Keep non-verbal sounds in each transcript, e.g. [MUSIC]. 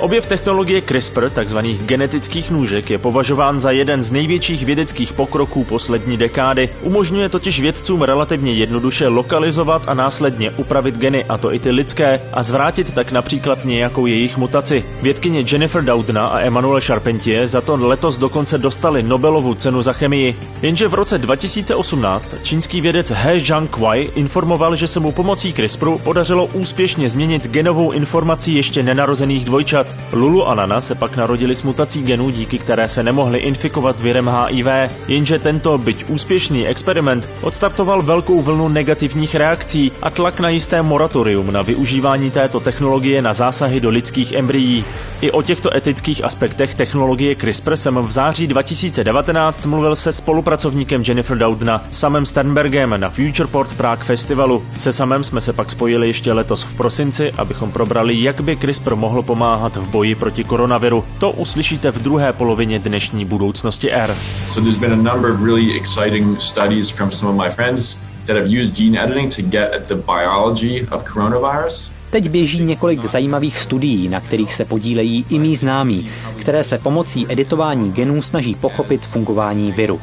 Objev technologie CRISPR, takzvaných genetických nůžek, je považován za jeden z největších vědeckých pokroků poslední dekády. Umožňuje totiž vědcům relativně jednoduše lokalizovat a následně upravit geny, a to i ty lidské, a zvrátit tak například nějakou jejich mutaci. Vědkyně Jennifer Doudna a Emmanuel Charpentier za to letos dokonce dostali Nobelovu cenu za chemii. Jenže v roce 2018 čínský vědec He Zhangquai informoval, že se mu pomocí CRISPRu podařilo úspěšně změnit genovou informaci ještě nenarozených dvojčat. Lulu a Nana se pak narodili s mutací genů, díky které se nemohli infikovat virem HIV, jenže tento byť úspěšný experiment odstartoval velkou vlnu negativních reakcí a tlak na jisté moratorium na využívání této technologie na zásahy do lidských embryí. I o těchto etických aspektech technologie CRISPR jsem v září 2019 mluvil se spolupracovníkem Jennifer Doudna, Samem Sternbergem na Futureport Prague Festivalu. Se Samem jsme se pak spojili ještě letos v prosinci, abychom probrali, jak by CRISPR mohl pomáhat v boji proti koronaviru. To uslyšíte v druhé polovině dnešní budoucnosti R. So there's been a number of really exciting studies from some of my friends that have used gene editing to get at the biology of coronavirus. Teď běží několik zajímavých studií, na kterých se podílejí i mý známí, které se pomocí editování genů snaží pochopit fungování viru.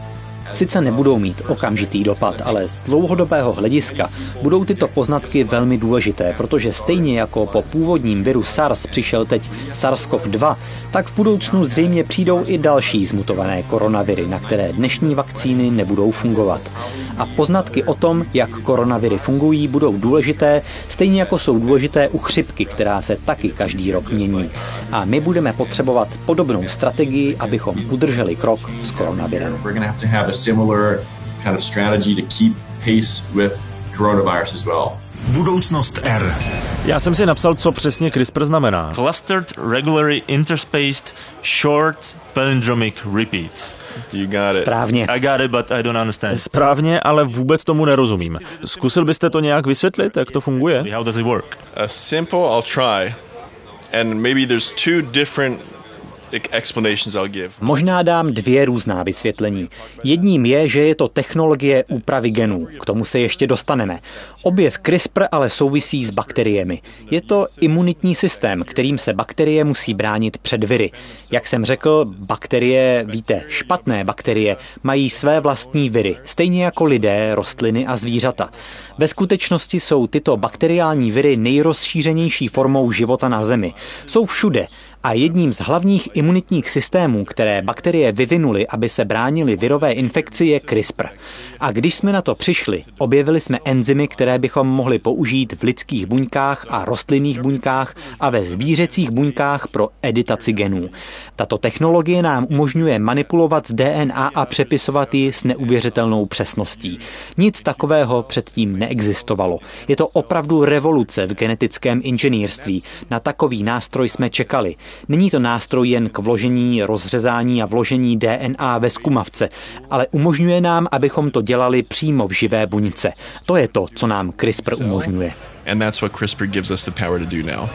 Sice nebudou mít okamžitý dopad, ale z dlouhodobého hlediska budou tyto poznatky velmi důležité, protože stejně jako po původním viru SARS přišel teď SARS-CoV-2, tak v budoucnu zřejmě přijdou i další zmutované koronaviry, na které dnešní vakcíny nebudou fungovat. A poznatky o tom, jak koronaviry fungují, budou důležité, stejně jako jsou důležité u chřipky, která se taky každý rok mění. A my budeme potřebovat podobnou strategii, abychom udrželi krok s koronavirem similar kind of strategy to keep pace with coronavirus as well. Budoucnost R. Já jsem si napsal, co přesně CRISPR znamená. Clustered Regularly Interspaced Short Palindromic Repeats. You got it. Správně. I got it, but I don't understand. Správně, ale vůbec tomu nerozumím. Zkusil byste to nějak vysvětlit, jak to funguje? How does it work? Uh, simple, I'll try. And maybe there's two different Možná dám dvě různá vysvětlení. Jedním je, že je to technologie úpravy genů. K tomu se ještě dostaneme. Objev CRISPR ale souvisí s bakteriemi. Je to imunitní systém, kterým se bakterie musí bránit před viry. Jak jsem řekl, bakterie, víte, špatné bakterie, mají své vlastní viry, stejně jako lidé, rostliny a zvířata. Ve skutečnosti jsou tyto bakteriální viry nejrozšířenější formou života na Zemi. Jsou všude a jedním z hlavních imunitních systémů, které bakterie vyvinuly, aby se bránili virové infekci, je CRISPR. A když jsme na to přišli, objevili jsme enzymy, které bychom mohli použít v lidských buňkách a rostlinných buňkách a ve zvířecích buňkách pro editaci genů. Tato technologie nám umožňuje manipulovat s DNA a přepisovat ji s neuvěřitelnou přesností. Nic takového předtím neexistovalo. Je to opravdu revoluce v genetickém inženýrství. Na takový nástroj jsme čekali. Není to nástroj jen k vložení, rozřezání a vložení DNA ve skumavce, ale umožňuje nám, abychom to dělali přímo v živé buňce. To je to, co nám CRISPR umožňuje. And that's what CRISPR gives us the power to do now.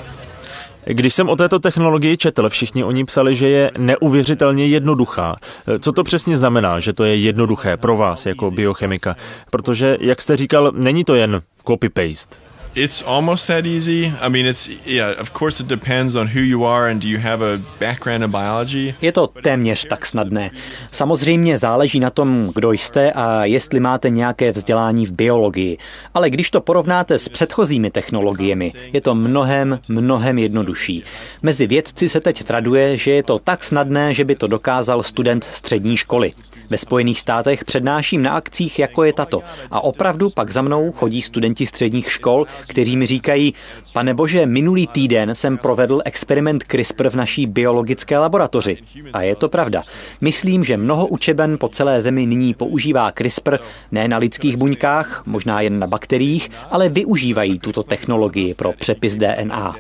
Když jsem o této technologii četl, všichni o ní psali, že je neuvěřitelně jednoduchá. Co to přesně znamená, že to je jednoduché pro vás jako biochemika? Protože, jak jste říkal, není to jen copy-paste. It's almost that easy. I mean, it's yeah. Of course, it depends on who you are and do you have a background in biology. Je to téměř tak snadné. Samozřejmě záleží na tom, kdo jste a jestli máte nějaké vzdělání v biologii. Ale když to porovnáte s předchozími technologiemi, je to mnohem, mnohem jednodušší. Mezi vědci se teď traduje, že je to tak snadné, že by to dokázal student střední školy. Ve Spojených státech přednáším na akcích, jako je tato. A opravdu pak za mnou chodí studenti středních škol, kteří mi říkají, pane bože, minulý týden jsem provedl experiment CRISPR v naší biologické laboratoři. A je to pravda. Myslím, že mnoho učeben po celé zemi nyní používá CRISPR ne na lidských buňkách, možná jen na bakteriích, ale využívají tuto technologii pro přepis DNA.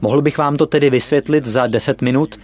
Mohl bych vám to tedy vysvětlit za 10 minut?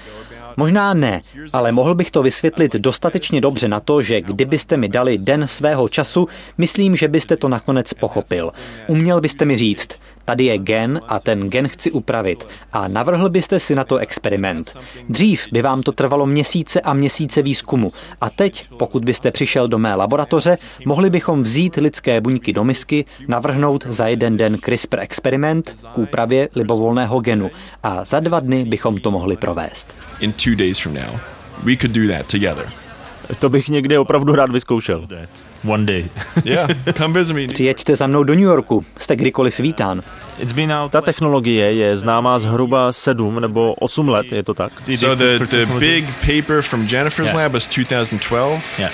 Možná ne, ale mohl bych to vysvětlit dostatečně dobře na to, že kdybyste mi dali den svého času, myslím, že byste to nakonec pochopil. Uměl byste mi říct, tady je gen a ten gen chci upravit a navrhl byste si na to experiment. Dřív by vám to trvalo měsíce a měsíce výzkumu a teď, pokud byste přišel do mé laboratoře, mohli bychom vzít lidské buňky do misky, navrhnout za jeden den CRISPR experiment k úpravě libovolného genu a za dva dny bychom to mohli provést. In two days from now, we could do that together. To bych někdy opravdu rád vyzkoušel. One day. [LAUGHS] Yeah, come visit me. Přijeďte za mnou do New Yorku, jste kdykoliv vítán. Ta technologie je známá zhruba 7 nebo 8 let, je to tak? So the, the big paper from Jennifer's Yeah. lab was 2012. Yeah.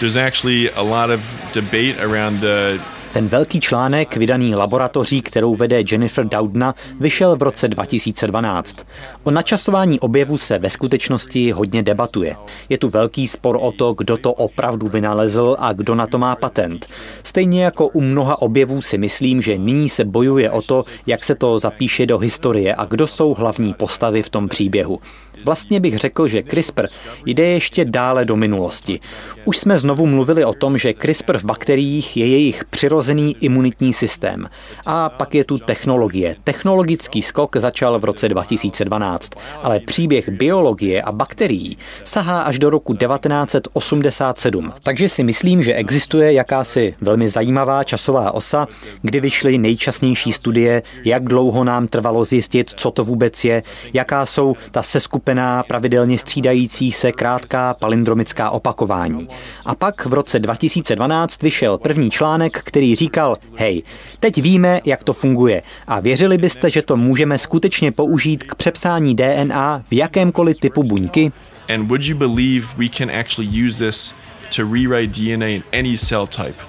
There's actually a lot of debate around the Ten velký článek, vydaný laboratoří, kterou vede Jennifer Doudna, vyšel v roce 2012. O načasování objevu se ve skutečnosti hodně debatuje. Je tu velký spor o to, kdo to opravdu vynalezl a kdo na to má patent. Stejně jako u mnoha objevů si myslím, že nyní se bojuje o to, jak se to zapíše do historie a kdo jsou hlavní postavy v tom příběhu. Vlastně bych řekl, že CRISPR jde ještě dále do minulosti. Už jsme znovu mluvili o tom, že CRISPR v bakteriích je jejich přirozený imunitní systém. A pak je tu technologie. Technologický skok začal v roce 2012, ale příběh biologie a bakterií sahá až do roku 1987. Takže si myslím, že existuje jakási velmi zajímavá časová osa, kdy vyšly nejčasnější studie, jak dlouho nám trvalo zjistit, co to vůbec je, jaká jsou ta seskupená, pravidelně střídající se krátká palindromická opakování. A pak v roce 2012 vyšel první článek, který říkal, hej, teď víme, jak to funguje a věřili byste, že to můžeme skutečně použít k přepsání DNA v jakémkoliv typu buňky? and would you believe we can actually use this to rewrite DNA in any cell type?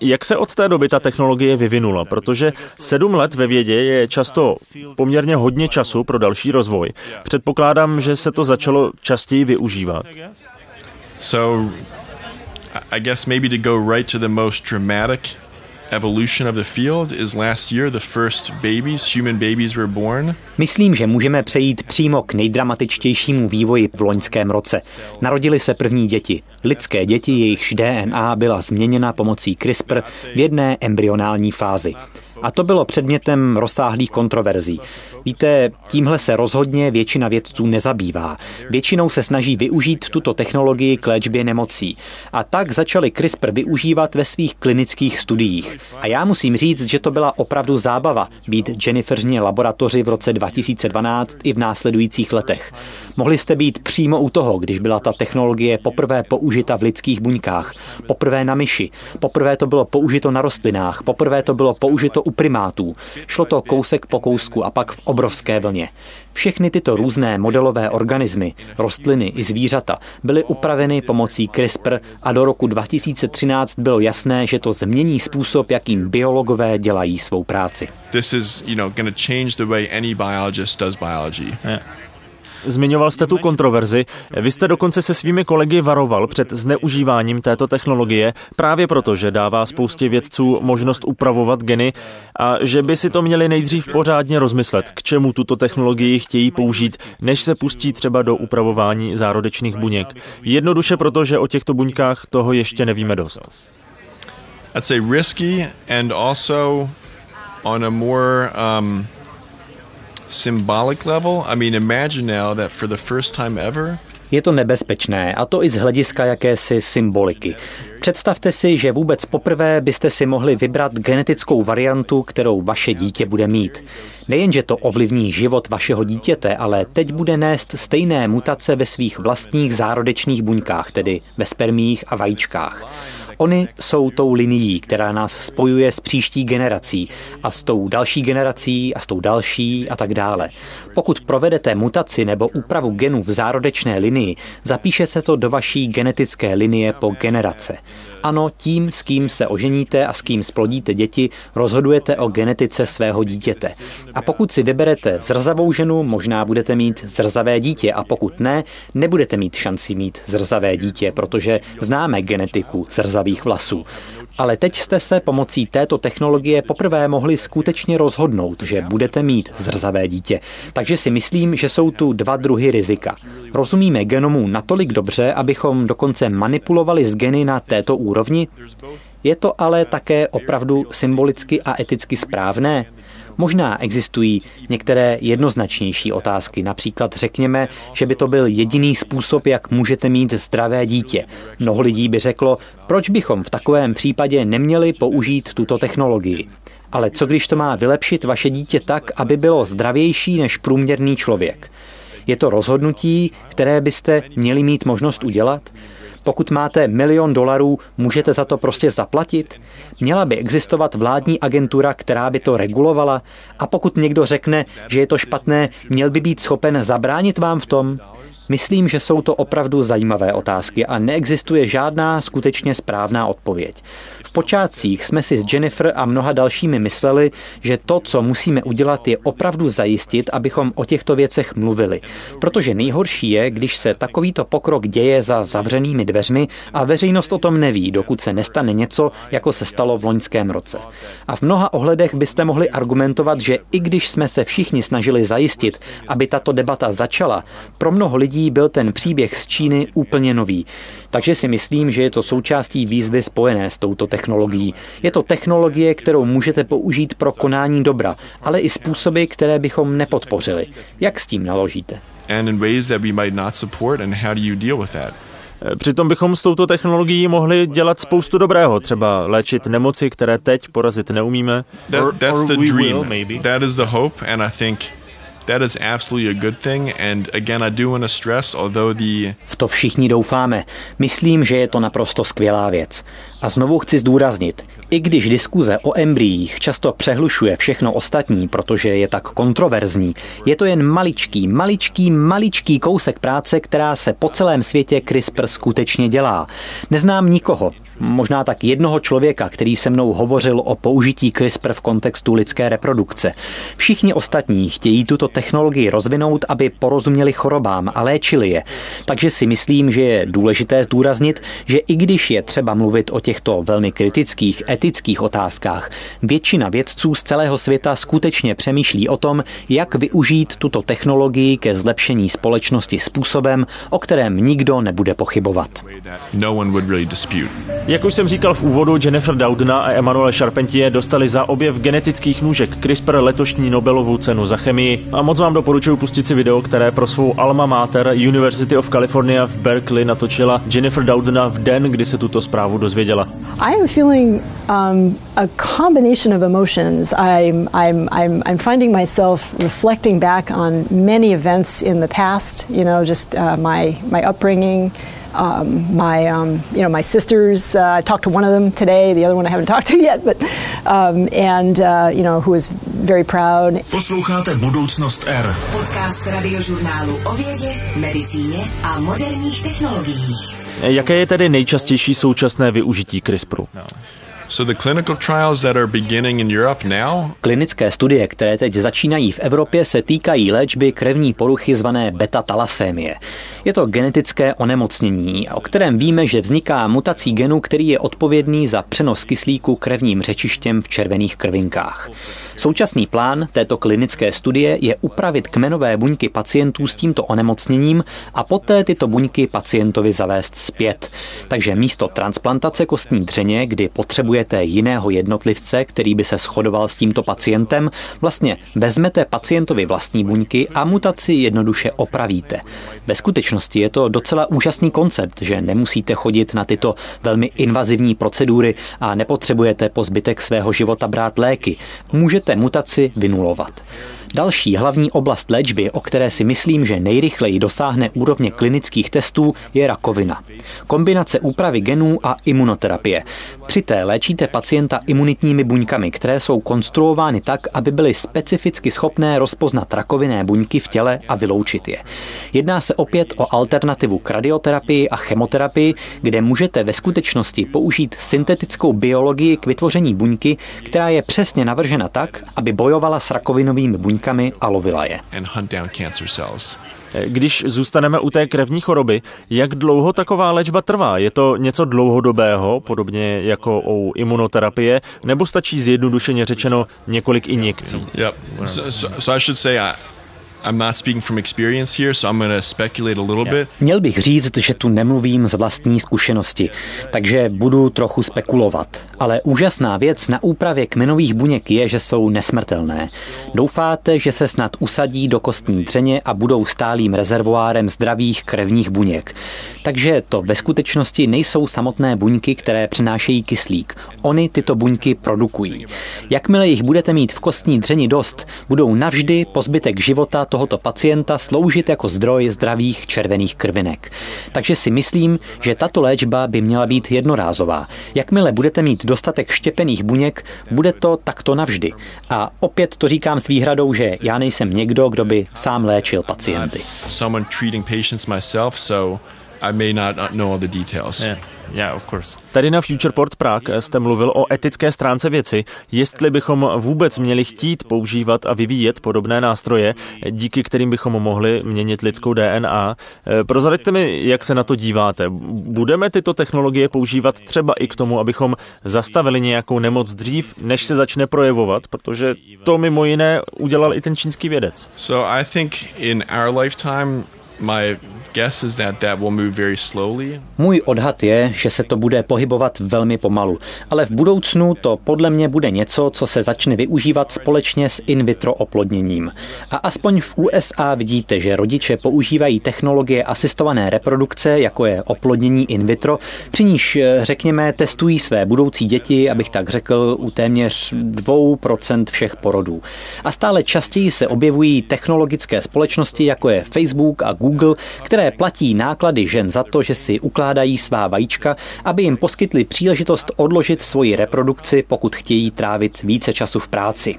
Jak se od té doby ta technologie vyvinula? Protože sedm let ve vědě je často poměrně hodně času pro další rozvoj. Předpokládám, že se to začalo častěji využívat. So I guess maybe to go right to the most dramatic evolution of the field is last year the first babies, human babies were born. Myslím, že můžeme přejít přímo k nejdramatičtějšímu vývoji v loňském roce. Narodili se první děti. Lidské děti, jejichž DNA byla změněna pomocí CRISPR v jedné embryonální fázi. A to bylo předmětem rozsáhlých kontroverzí. Víte, tímhle se rozhodně většina vědců nezabývá. Většinou se snaží využít tuto technologii k léčbě nemocí. A tak začali CRISPR využívat ve svých klinických studiích. A já musím říct, že to byla opravdu zábava být Jenniferně laboratoři v roce 2012 i v následujících letech. Mohli jste být přímo u toho, když byla ta technologie poprvé použita v lidských buňkách, poprvé na myši, poprvé to bylo použito na rostlinách, poprvé to bylo použito u primátů. Šlo to kousek po kousku a pak v obrovské vlně. Všechny tyto různé modelové organismy, rostliny i zvířata, byly upraveny pomocí CRISPR a do roku 2013 bylo jasné, že to změní způsob, jakým biologové dělají svou práci. This is, you know, going to change the way any biologist does biology. Zmiňoval jste tu kontroverzi. Vy jste dokonce se svými kolegy varoval před zneužíváním této technologie právě proto, že dává spoustě vědců možnost upravovat geny a že by si to měli nejdřív pořádně rozmyslet, k čemu tuto technologii chtějí použít, než se pustí třeba do upravování zárodečných buněk. Jednoduše proto, že o těchto buňkách toho ještě nevíme dost. I'd say risky and also on a more um, symbolic level. I mean, imagine now that for the first time ever, Je to nebezpečné, a to i z hlediska jakési symboliky. Představte si, že vůbec poprvé byste si mohli vybrat genetickou variantu, kterou vaše dítě bude mít. Nejenže to ovlivní život vašeho dítěte, ale teď bude nést stejné mutace ve svých vlastních zárodečných buňkách, tedy ve spermích a vajíčkách. Oni jsou tou linií, která nás spojuje s příští generací a s tou další generací a s tou další a tak dále. Pokud provedete mutaci nebo úpravu genů v zárodečné linii, zapíše se to do vaší genetické linie po generace. Ano, tím, s kým se oženíte a s kým splodíte děti, rozhodujete o genetice svého dítěte. A pokud si vyberete zrzavou ženu, možná budete mít zrzavé dítě a pokud ne, nebudete mít šanci mít zrzavé dítě, protože známe genetiku zrzavých vlasů. Ale teď jste se pomocí této technologie poprvé mohli skutečně rozhodnout, že budete mít zrzavé dítě. Takže si myslím, že jsou tu dva druhy rizika. Rozumíme genomu natolik dobře, abychom dokonce manipulovali s geny na této úrovni? Je to ale také opravdu symbolicky a eticky správné? Možná existují některé jednoznačnější otázky. Například řekněme, že by to byl jediný způsob, jak můžete mít zdravé dítě. Mnoho lidí by řeklo, proč bychom v takovém případě neměli použít tuto technologii. Ale co když to má vylepšit vaše dítě tak, aby bylo zdravější než průměrný člověk? Je to rozhodnutí, které byste měli mít možnost udělat? Pokud máte milion dolarů, můžete za to prostě zaplatit? Měla by existovat vládní agentura, která by to regulovala? A pokud někdo řekne, že je to špatné, měl by být schopen zabránit vám v tom? Myslím, že jsou to opravdu zajímavé otázky a neexistuje žádná skutečně správná odpověď. V počátcích jsme si s Jennifer a mnoha dalšími mysleli, že to, co musíme udělat, je opravdu zajistit, abychom o těchto věcech mluvili. Protože nejhorší je, když se takovýto pokrok děje za zavřenými dveřmi a veřejnost o tom neví, dokud se nestane něco, jako se stalo v loňském roce. A v mnoha ohledech byste mohli argumentovat, že i když jsme se všichni snažili zajistit, aby tato debata začala, pro mnoho lidí byl ten příběh z Číny úplně nový. Takže si myslím, že je to součástí výzvy spojené s touto technologií. Je to technologie, kterou můžete použít pro konání dobra, ale i způsoby, které bychom nepodpořili. Jak s tím naložíte? Přitom bychom s touto technologií mohli dělat spoustu dobrého, třeba léčit nemoci, které teď porazit neumíme. That, that's the dream. That is the hope and I think that is absolutely a good thing. And again, I do want to stress, although the... V to všichni doufáme. Myslím, že je to naprosto skvělá věc. A znovu chci zdůraznit, i když diskuze o embryích často přehlušuje všechno ostatní, protože je tak kontroverzní, je to jen maličký, maličký, maličký kousek práce, která se po celém světě CRISPR skutečně dělá. Neznám nikoho, možná tak jednoho člověka, který se mnou hovořil o použití CRISPR v kontextu lidské reprodukce. Všichni ostatní chtějí tuto technologii rozvinout, aby porozuměli chorobám a léčili je. Takže si myslím, že je důležité zdůraznit, že i když je třeba mluvit o těchto velmi kritických etických otázkách, většina vědců z celého světa skutečně přemýšlí o tom, jak využít tuto technologii ke zlepšení společnosti způsobem, o kterém nikdo nebude pochybovat. No one would really dispute. Jak už jsem říkal v úvodu, Jennifer Doudna a Emmanuel Charpentier dostali za objev genetických nůžek CRISPR letošní Nobelovu cenu za chemii a moc vám doporučuji pustit si video, které pro svou alma mater University of California v Berkeley natočila Jennifer Doudna v den, kdy se tuto zprávu dozvěděla. I am feeling um, a combination of emotions. I'm, I'm, I'm, I'm finding myself reflecting back on many events in the past, you know, just uh, my, my upbringing, um, my um, you know my sisters. Uh, I talked to one of them today. The other one I haven't [LAUGHS] talked to yet, but um, and uh, you know who is very proud. Posloucháte Budoucnost R. Podcast radiožurnálu o vědě, medicíně a moderních technologiích. Jaké je tedy nejčastější současné využití CRISPRu? No. Klinické studie, které teď začínají v Evropě, se týkají léčby krevní poruchy zvané beta-talasémie. Je to genetické onemocnění, o kterém víme, že vzniká mutací genu, který je odpovědný za přenos kyslíku krevním řečištěm v červených krvinkách. Současný plán této klinické studie je upravit kmenové buňky pacientů s tímto onemocněním a poté tyto buňky pacientovi zavést zpět. Takže místo transplantace kostní dřeně, kdy potřebujete jiného jednotlivce, který by se shodoval s tímto pacientem, vlastně vezmete pacientovi vlastní buňky a mutaci jednoduše opravíte. Ve skutečnosti je to docela úžasný koncept, že nemusíte chodit na tyto velmi invazivní procedury a nepotřebujete po zbytek svého života brát léky. Můžete mutaci vynulovat. Další hlavní oblast léčby, o které si myslím, že nejrychleji dosáhne úrovně klinických testů, je rakovina. Kombinace úpravy genů a imunoterapie. Při té léčíte pacienta imunitními buňkami, které jsou konstruovány tak, aby byly specificky schopné rozpoznat rakovinné buňky v těle a vyloučit je. Jedná se opět o alternativu k radioterapii a chemoterapii, kde můžete ve skutečnosti použít syntetickou biologii k vytvoření buňky, která je přesně navržena tak, aby bojovala s rakovinovými buňkami buňkami a lovila je. Když zůstaneme u té krevní choroby, jak dlouho taková léčba trvá? Je to něco dlouhodobého, podobně jako u imunoterapie, nebo stačí zjednodušeně řečeno několik injekcí? Yep. So, so, so I should say I, I'm not speaking from experience here, so I'm going to speculate a little bit. Měl bych říct, že tu nemluvím z vlastní zkušenosti, takže budu trochu spekulovat. Ale úžasná věc na úpravě kmenových buněk je, že jsou nesmrtelné. Doufáte, že se snad usadí do kostní dřeně a budou stálým rezervoárem zdravých krevních buněk. Takže to ve skutečnosti nejsou samotné buňky, které přinášejí kyslík. Oni tyto buňky produkují. Jakmile jich budete mít v kostní dřeni dost, budou navždy po zbytek života tohoto pacienta sloužit jako zdroj zdravých červených krvinek. Takže si myslím, že tato léčba by měla být jednorázová. Jakmile budete mít dostatek štěpených buněk, bude to takto navždy. A opět to říkám s výhradou, že já nejsem někdo, kdo by sám léčil pacienty. I may not know all the details. Yeah. Yeah, of course. Tady na Futureport Prague jste mluvil o etické stránce věci, jestli bychom vůbec měli chtít používat a vyvíjet podobné nástroje, díky kterým bychom mohli měnit lidskou DNA. Prozraďte mi, jak se na to díváte. Budeme tyto technologie používat třeba i k tomu, abychom zastavili nějakou nemoc dřív, než se začne projevovat, protože to mimo jiné udělal i ten čínský vědec. So I think in our lifetime my Můj odhad je, že se to bude pohybovat velmi pomalu, ale v budoucnu to podle mě bude něco, co se začne využívat společně s in vitro oplodněním. A aspoň v USA vidíte, že rodiče používají technologie asistované reprodukce, jako je oplodnění in vitro, při níž, řekněme, testují své budoucí děti, abych tak řekl, u téměř 2% všech porodů. A stále častěji se objevují technologické společnosti, jako je Facebook a Google, které platí náklady žen za to, že si ukládají svá vajíčka, aby jim poskytli příležitost odložit svoji reprodukci, pokud chtějí trávit více času v práci.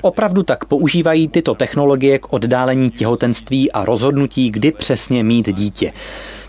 Opravdu tak používají tyto technologie k oddálení těhotenství a rozhodnutí, kdy přesně mít dítě.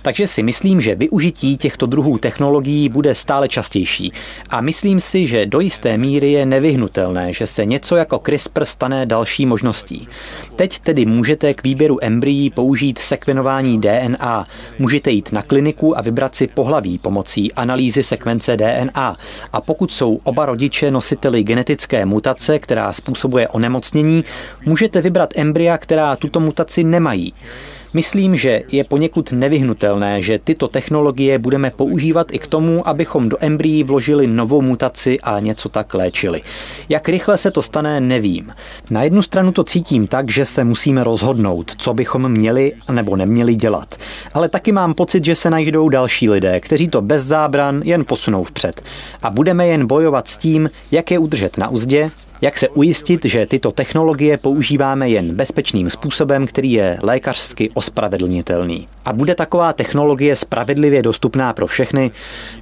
Takže si myslím, že využití těchto druhů technologií bude stále častější. A myslím si, že do jisté míry je nevyhnutelné, že se něco jako CRISPR stane další možností. Teď tedy můžete k výběru embryí použít sekvenování DNA. Můžete jít na kliniku a vybrat si pohlaví pomocí analýzy sekvence DNA. A pokud jsou oba rodiče nositeli genetické mutace, která způsobuje onemocnění, můžete vybrat embrya, která tuto mutaci nemají. Myslím, že je poněkud nevyhnutelné, že tyto technologie budeme používat i k tomu, abychom do embryí vložili novou mutaci a něco tak léčili. Jak rychle se to stane, nevím. Na jednu stranu to cítím tak, že se musíme rozhodnout, co bychom měli nebo neměli dělat. Ale taky mám pocit, že se najdou další lidé, kteří to bez zábran jen posunou vpřed. A budeme jen bojovat s tím, jak je udržet na uzdě jak se ujistit, že tyto technologie používáme jen bezpečným způsobem, který je lékařsky ospravedlnitelný? A bude taková technologie spravedlivě dostupná pro všechny?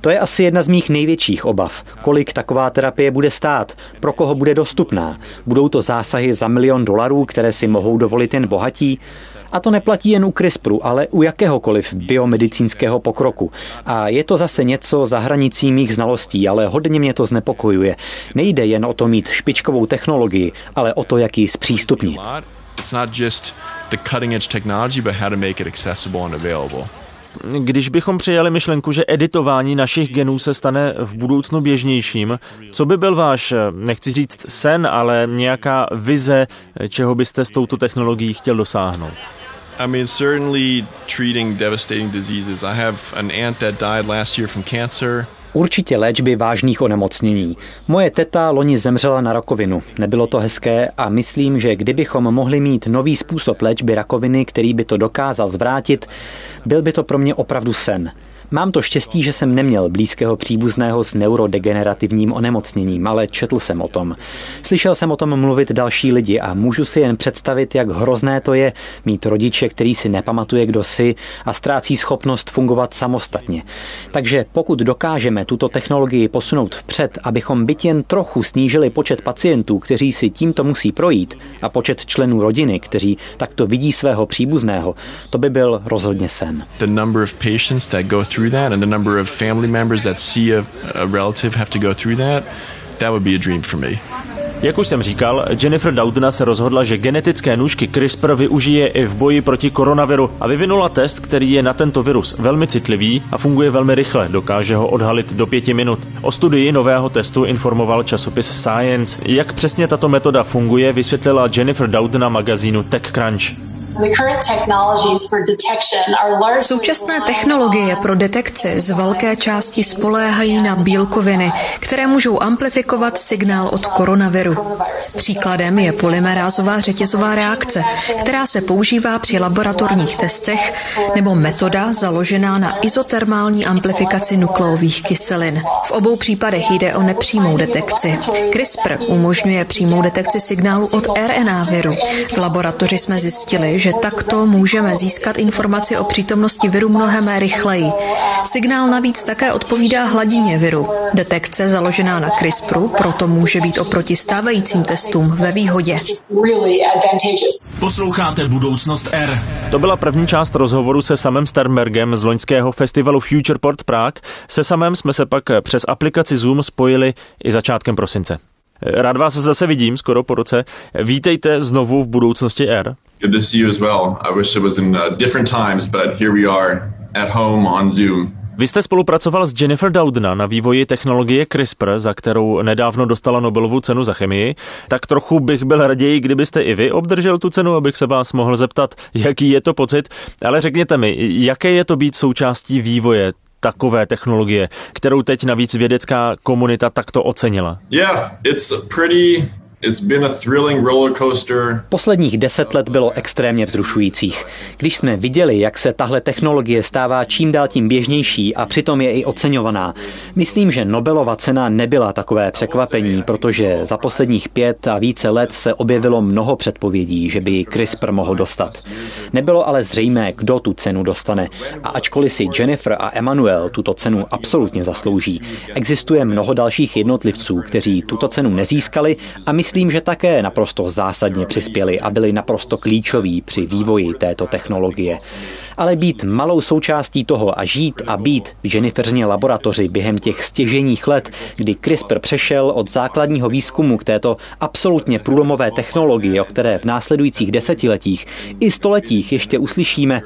To je asi jedna z mých největších obav. Kolik taková terapie bude stát? Pro koho bude dostupná? Budou to zásahy za milion dolarů, které si mohou dovolit jen bohatí? A to neplatí jen u CRISPRu, ale u jakéhokoliv biomedicínského pokroku. A je to zase něco za hranicí mých znalostí, ale hodně mě to znepokojuje. Nejde jen o to mít špičkovou technologii, ale o to, jak ji zpřístupnit. It's not just the cutting edge technology, but how to make it accessible and available. Když bychom přijali myšlenku, že editování našich genů se stane v budoucnu běžnějším, co by byl váš, nechci říct sen, ale nějaká vize, čeho byste s touto technologií chtěl dosáhnout? I mean. Určitě léčby vážných onemocnění. Moje teta loni zemřela na rakovinu. Nebylo to hezké a myslím, že kdybychom mohli mít nový způsob léčby rakoviny, který by to dokázal zvrátit, byl by to pro mě opravdu sen. Mám to štěstí, že jsem neměl blízkého příbuzného s neurodegenerativním onemocněním, ale četl jsem o tom. Slyšel jsem o tom mluvit další lidi a můžu si jen představit, jak hrozné to je mít rodiče, který si nepamatuje, kdo si a ztrácí schopnost fungovat samostatně. Takže pokud dokážeme tuto technologii posunout vpřed, abychom byt jen trochu snížili počet pacientů, kteří si tímto musí projít, a počet členů rodiny, kteří takto vidí svého příbuzného, to by byl rozhodně sen. The number of patients that go through through that and the number of family members that see a, a relative have to go through that, that would be a dream for me. Jak už jsem říkal, Jennifer Doudna se rozhodla, že genetické nůžky CRISPR využije i v boji proti koronaviru a vyvinula test, který je na tento virus velmi citlivý a funguje velmi rychle, dokáže ho odhalit do pěti minut. O studii nového testu informoval časopis Science. Jak přesně tato metoda funguje, vysvětlila Jennifer Doudna magazínu TechCrunch. Současné technologie pro detekci z velké části spoléhají na bílkoviny, které můžou amplifikovat signál od koronaviru. Příkladem je polymerázová řetězová reakce, která se používá při laboratorních testech, nebo metoda založená na izotermální amplifikaci nukleových kyselin. V obou případech jde o nepřímou detekci. CRISPR umožňuje přímou detekci signálu od RNA viru. V laboratoři jsme zjistili, že že takto můžeme získat informaci o přítomnosti viru mnohem rychleji. Signál navíc také odpovídá hladině viru. Detekce založená na CRISPRu proto může být oproti stávajícím testům ve výhodě. Posloucháte Budoucnost R. To byla první část rozhovoru se samem Sternbergem z loňského festivalu Futureport Prague. Se samem jsme se pak přes aplikaci Zoom spojili i začátkem prosince. Rád vás zase vidím skoro po roce. Vítejte znovu v budoucnosti R. Good to see you as well. I wish it was in uh, different times, but here we are at home on Zoom. Vy jste spolupracoval s Jennifer Doudna na vývoji technologie CRISPR, za kterou nedávno dostala Nobelovu cenu za chemii. Tak trochu bych byl raději, kdybyste i vy obdržel tu cenu, abych se vás mohl zeptat, jaký je to pocit. Ale řekněte mi, jaké je to být součástí vývoje takové technologie, kterou teď navíc vědecká komunita takto ocenila? Yeah, it's pretty Posledních deset let bylo extrémně vzrušujících. Když jsme viděli, jak se tahle technologie stává čím dál tím běžnější a přitom je i oceňovaná, myslím, že Nobelova cena nebyla takové překvapení, protože za posledních pět a více let se objevilo mnoho předpovědí, že by CRISPR mohl dostat. Nebylo ale zřejmé, kdo tu cenu dostane. A ačkoliv si Jennifer a Emmanuel tuto cenu absolutně zaslouží, existuje mnoho dalších jednotlivců, kteří tuto cenu nezískali a my myslím, že také naprosto zásadně přispěli a byli naprosto klíčoví při vývoji této technologie. Ale být malou součástí toho a žít a být v Jenniferně laboratoři během těch stěženích let, kdy CRISPR přešel od základního výzkumu k této absolutně průlomové technologii, o které v následujících desetiletích i stoletích ještě uslyšíme,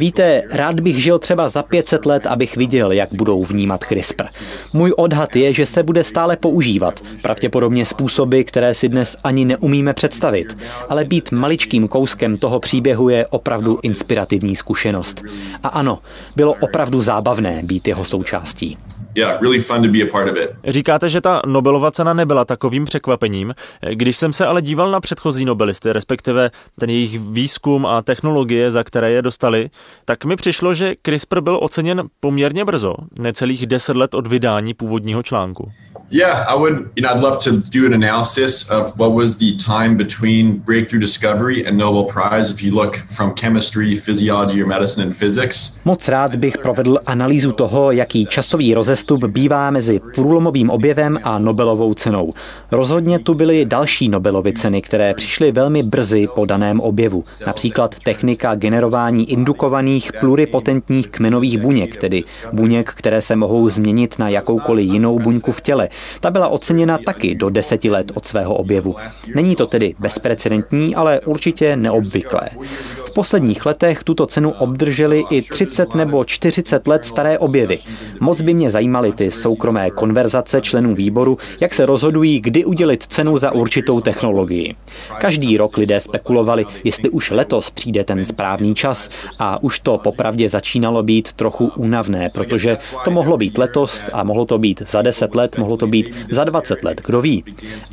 Víte, rád bych žil třeba za 500 let, abych viděl, jak budou vnímat CRISPR. Můj odhad je, že se bude stále používat, pravděpodobně způsoby, které si dnes ani neumíme představit. Ale být maličkým kouskem toho příběhu je opravdu inspirativní zkušenost. A ano, bylo opravdu zábavné být jeho součástí yeah, really fun to be a part of it. Říkáte, že ta Nobelova cena nebyla takovým překvapením. Když jsem se ale díval na předchozí Nobelisty, respektive ten jejich výzkum a technologie, za které je dostali, tak mi přišlo, že CRISPR byl oceněn poměrně brzo, necelých deset let od vydání původního článku. Yeah, I would. You know, I'd love to do an analysis of what was the time between breakthrough discovery and Nobel Prize. If you look from chemistry, physiology, or medicine and physics. Moc rád bych provedl analýzu toho, jaký časový rozestup bývá mezi průlomovým objevem a Nobelovou cenou. Rozhodně tu byly další Nobelovy ceny, které přišly velmi brzy po daném objevu. Například technika generování indukovaných pluripotentních kmenových buněk, tedy buněk, které se mohou změnit na jakoukoliv jinou buňku v těle. Ta byla oceněna taky do deseti let od svého objevu. Není to tedy bezprecedentní, ale určitě neobvyklé. V posledních letech tuto cenu obdrželi i 30 nebo 40 let staré objevy. Moc by mě zajímaly ty soukromé konverzace členů výboru, jak se rozhodují, kdy udělit cenu za určitou technologii. Každý rok lidé spekulovali, jestli už letos přijde ten správný čas a už to popravdě začínalo být trochu únavné, protože to mohlo být letos a mohlo to být za 10 let, mohlo to být za 20 let, kdo ví.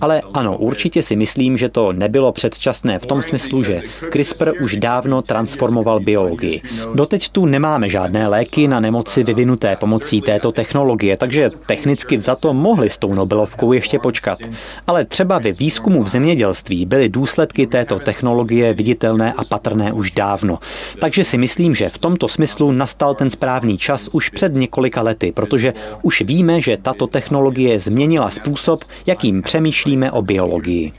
Ale ano, určitě si myslím, že to nebylo předčasné v tom smyslu, že CRISPR už dávno transformoval biologii. Doteď tu nemáme žádné léky na nemoci vyvinuté pomocí této technologie, takže technicky vzato mohli s tou Nobelovkou ještě počkat. Ale třeba ve výzkumu v zemědělství byly důsledky této technologie viditelné a patrné už dávno. Takže si myslím, že v tomto smyslu nastal ten správný čas už před několika lety, protože už víme, že tato technologie změnila způsob, jakým přemýšlíme o biologii.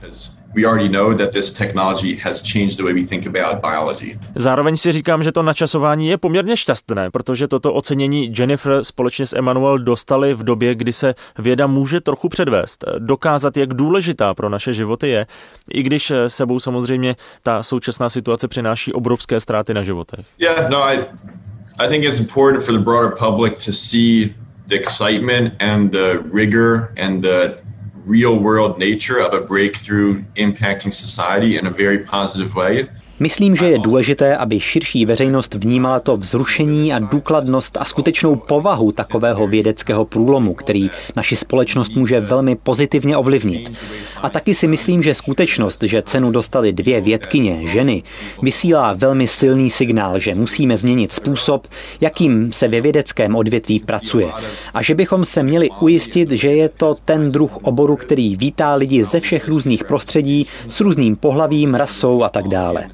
We already know that this technology has changed the way we think about biology. Zároveň si říkám, že to načasování je poměrně šťastné, protože toto ocenění Jennifer společně s Emmanuel dostali v době, kdy se věda může trochu předvést, dokázat, jak důležitá pro naše životy je, i když sebou samozřejmě ta současná situace přináší obrovské ztráty na životech. Yeah, no, I, I think it's important for the broader public to see the excitement and the rigor and the real world nature of a breakthrough impacting society in a very positive way. Myslím, že je důležité, aby širší veřejnost vnímala to vzrušení a důkladnost a skutečnou povahu takového vědeckého průlomu, který naši společnost může velmi pozitivně ovlivnit. A taky si myslím, že skutečnost, že cenu dostali dvě vědkyně, ženy, vysílá velmi silný signál, že musíme změnit způsob, jakým se ve vědeckém odvětví pracuje. A že bychom se měli ujistit, že je to ten druh oboru, který vítá lidi ze všech různých prostředí, s různým pohlavím, rasou a tak dále.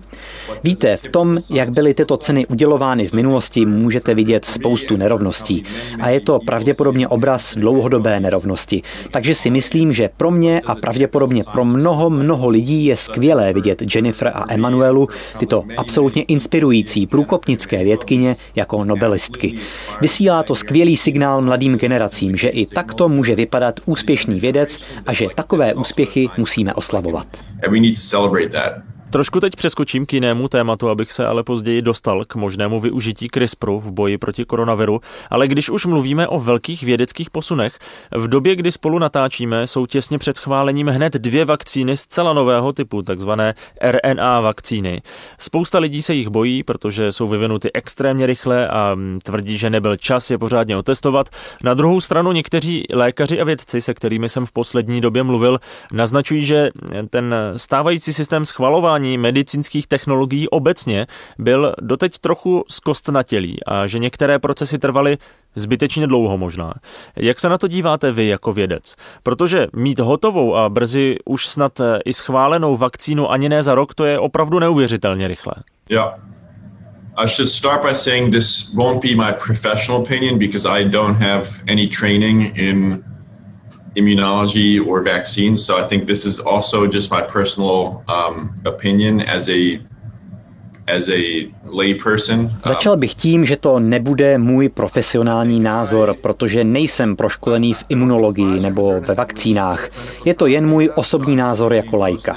Víte, v tom, jak byly tyto ceny udělovány v minulosti, můžete vidět spoustu nerovností. A je to pravděpodobně obraz dlouhodobé nerovnosti. Takže si myslím, že pro mě a pravděpodobně pro mnoho, mnoho lidí je skvělé vidět Jennifer a Emanuelu, tyto absolutně inspirující průkopnické vědkyně jako nobelistky. Vysílá to skvělý signál mladým generacím, že i takto může vypadat úspěšný vědec a že takové úspěchy musíme oslavovat. And we need to celebrate that. Trošku teď přeskočím k jinému tématu, abych se ale později dostal k možnému využití CRISPRu v boji proti koronaviru, ale když už mluvíme o velkých vědeckých posunech, v době, kdy spolu natáčíme, jsou těsně před schválením hned dvě vakcíny zcela nového typu, takzvané RNA vakcíny. Spousta lidí se jich bojí, protože jsou vyvinuty extrémně rychle a tvrdí, že nebyl čas je pořádně otestovat. Na druhou stranu někteří lékaři a vědci, se kterými jsem v poslední době mluvil, naznačují, že ten stávající systém schvalování používání medicínských technologií obecně byl doteď trochu zkostnatělý a že některé procesy trvaly zbytečně dlouho možná. Jak se na to díváte vy jako vědec? Protože mít hotovou a brzy už snad i schválenou vakcínu ani ne za rok, to je opravdu neuvěřitelně rychle. Yeah. I should start by saying this won't be my professional opinion because I don't have any training in immunology or vaccines. So I think this is also just my personal um, opinion as a as a layperson. Začal bych tím, že to nebude můj profesionální názor, protože nejsem proškolený v imunologii nebo ve vakcínách. Je to jen můj osobní názor jako lajka.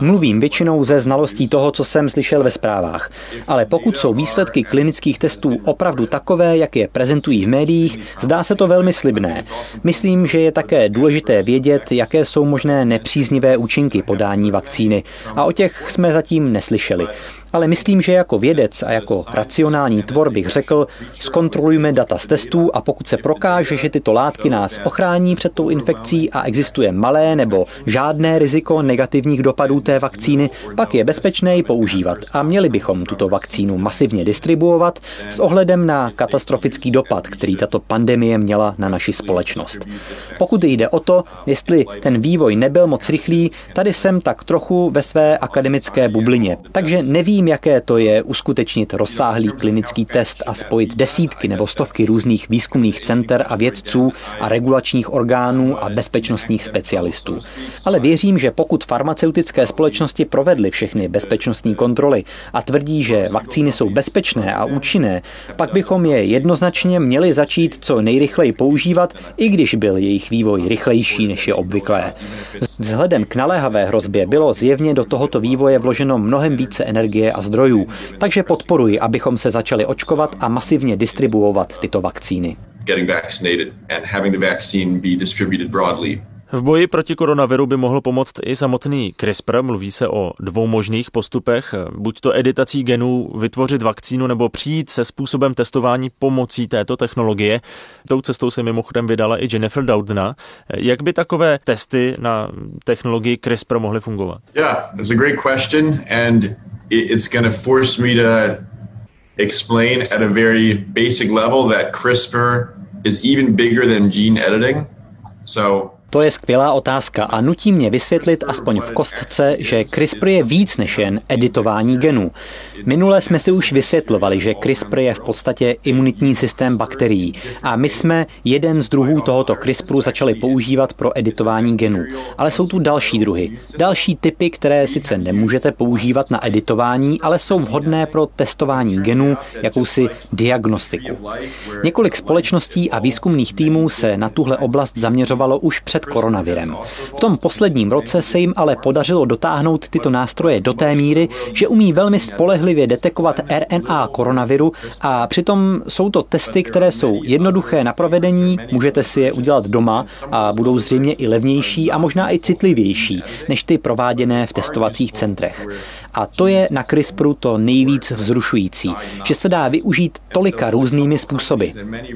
Mluvím většinou ze znalostí toho, co jsem slyšel ve zprávách. Ale pokud jsou výsledky klinických testů opravdu takové, jak je prezentují v médiích, zdá se to velmi slibné. Myslím, že je také důležité vědět, jaké jsou možné nepříznivé účinky podání vakcíny. A o těch jsme zatím neslyšeli. Ale myslím, že jako vědec a jako racionální tvor bych řekl, zkontrolujme data z testů a pokud se prokáže, že tyto látky nás ochrání před tou infekcí a existuje malé nebo žádné riziko negativních dopadů té vakcíny, pak je bezpečné ji používat a měli bychom tuto vakcínu masivně distribuovat s ohledem na katastrofický dopad, který tato pandemie měla na naši společnost. Pokud jde o to, jestli ten vývoj nebyl moc rychlý, tady jsem tak trochu ve své akademické bublině, takže nevím, jaké to je uskutečnit rozsáhlý klinický test a spojit desítky nebo stovky různých výzkumných center a vědců a regulačních orgánů a bezpečnostních specialistů. Ale věřím, že pokud farmaceutické společnosti provedly všechny bezpečnostní kontroly a tvrdí, že vakcíny jsou bezpečné a účinné, pak bychom je jednoznačně měli začít co nejrychleji používat, i když byl jejich vývoj rychlejší než je obvyklé. Vzhledem k naléhavé hrozbě bylo zjevně do tohoto vývoje vloženo mnohem více energie a zdrojů, takže podporuji, abychom se začali očkovat a masivně distribuovat tyto vakcíny. Getting vaccinated and having the vaccine be distributed broadly v boji proti koronaviru by mohl pomoct i samotný CRISPR. Mluví se o dvou možných postupech, buď to editací genů vytvořit vakcínu nebo přijít se způsobem testování pomocí této technologie. Tou cestou se mimochodem vydala i Jennifer Doudna. Jak by takové testy na technologii CRISPR mohly fungovat? Yeah, it's a great question and it's going to force me to explain at a very basic level that CRISPR is even bigger than gene editing. So To je skvělá otázka a nutí mě vysvětlit aspoň v kostce, že CRISPR je víc než jen editování genů. Minule jsme si už vysvětlovali, že CRISPR je v podstatě imunitní systém bakterií a my jsme jeden z druhů tohoto CRISPRu začali používat pro editování genů. Ale jsou tu další druhy. Další typy, které sice nemůžete používat na editování, ale jsou vhodné pro testování genů, jakousi diagnostiku. Několik společností a výzkumných týmů se na tuhle oblast zaměřovalo už před koronavirem. V tom posledním roce se jim ale podařilo dotáhnout tyto nástroje do té míry, že umí velmi spolehlivě detekovat RNA koronaviru a přitom jsou to testy, které jsou jednoduché na provedení, můžete si je udělat doma a budou zřejmě i levnější a možná i citlivější než ty prováděné v testovacích centrech. A to je na CRISPRu to nejvíc vzrušující, že se dá využít tolika různými způsoby.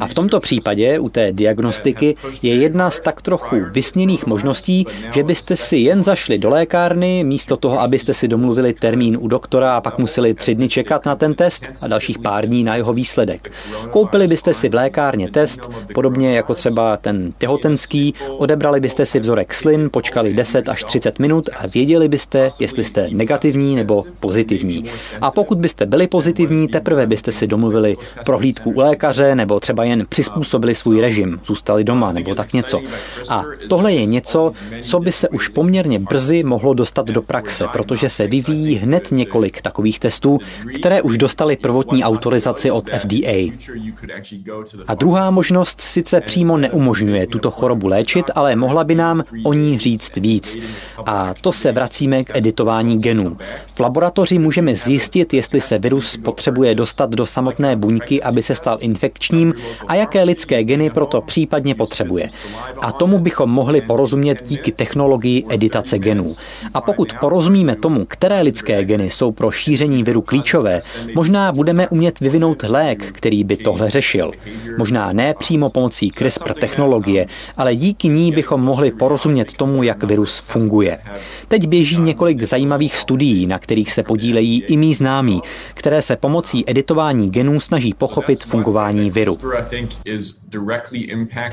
A v tomto případě u té diagnostiky je jedna z tak trochu vysněných možností, že byste si jen zašli do lékárny, místo toho, abyste si domluvili termín u doktora a pak museli tři dny čekat na ten test a dalších pár dní na jeho výsledek. Koupili byste si v lékárně test, podobně jako třeba ten těhotenský, odebrali byste si vzorek slin, počkali 10 až 30 minut a věděli byste, jestli jste negativní nebo pozitivní. A pokud byste byli pozitivní, teprve byste si domluvili prohlídku u lékaře nebo třeba jen přizpůsobili svůj režim, zůstali doma nebo tak něco. A tohle je něco, co by se už poměrně brzy mohlo dostat do praxe, protože se vyvíjí hned několik takových testů, které už dostali prvotní autorizaci od FDA. A druhá možnost sice přímo neumožňuje tuto chorobu léčit, ale mohla by nám o ní říct víc. A to se vracíme k editování genů. V laboratoři můžeme zjistit, jestli se virus potřebuje dostat do samotné buňky, aby se stal infekčním a jaké lidské geny proto případně potřebuje. A tomu bychom mohli porozumět díky technologii editace genů. A pokud porozumíme tomu, které lidské geny jsou pro šíření viru klíčové, možná budeme umět vyvinout lék, který by tohle řešil. Možná ne přímo pomocí CRISPR technologie, ale díky ní bychom mohli porozumět tomu, jak virus funguje. Teď běží několik zajímavých studií, na kterých se podílejí i mý známí, které se pomocí editování genů snaží pochopit fungování viru.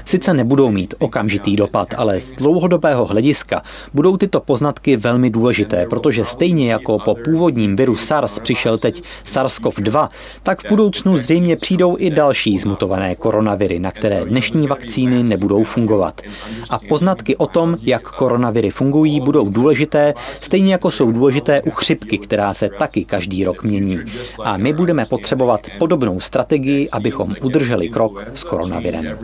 Sice nebudou mít okamžitý dopad, ale z dlouhodobého hlediska budou tyto poznatky velmi důležité, protože stejně jako po původním viru SARS přišel teď SARS-CoV-2, tak v budoucnu zřejmě přijdou i další zmutované koronaviry, na které dnešní vakcíny nebudou fungovat. A poznatky o tom, jak koronaviry fungují, budou důležité, stejně jako jsou důležité u chřipky, která se taky každý rok mění. A my budeme potřebovat podobnou strategii, abychom udrželi krok s koronavirem.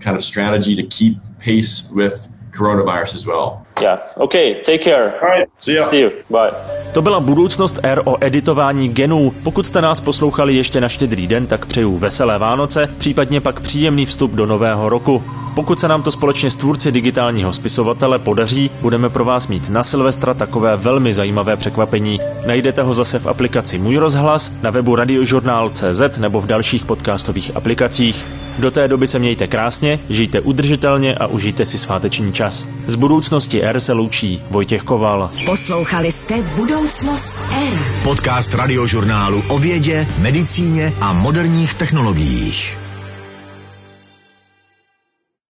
kind of strategy to keep pace with coronavirus as well. Yeah. Okay. Take care. All right. See you. See you. Bye. To byla budoucnost R o editování genů. Pokud jste nás poslouchali ještě na štědrý den, tak přeju veselé Vánoce, případně pak příjemný vstup do nového roku. Pokud se nám to společně s tvůrci digitálního spisovatele podaří, budeme pro vás mít na Silvestra takové velmi zajímavé překvapení. Najdete ho zase v aplikaci Můj rozhlas, na webu radiožurnál.cz nebo v dalších podcastových aplikacích. Do té doby se mějte krásně, žijte udržitelně a užijte si sváteční čas. Z budoucnosti R se loučí Vojtěch Koval. Poslouchali jste Budoucnost R. Podcast radiožurnálu o vědě, medicíně a moderních technologiích.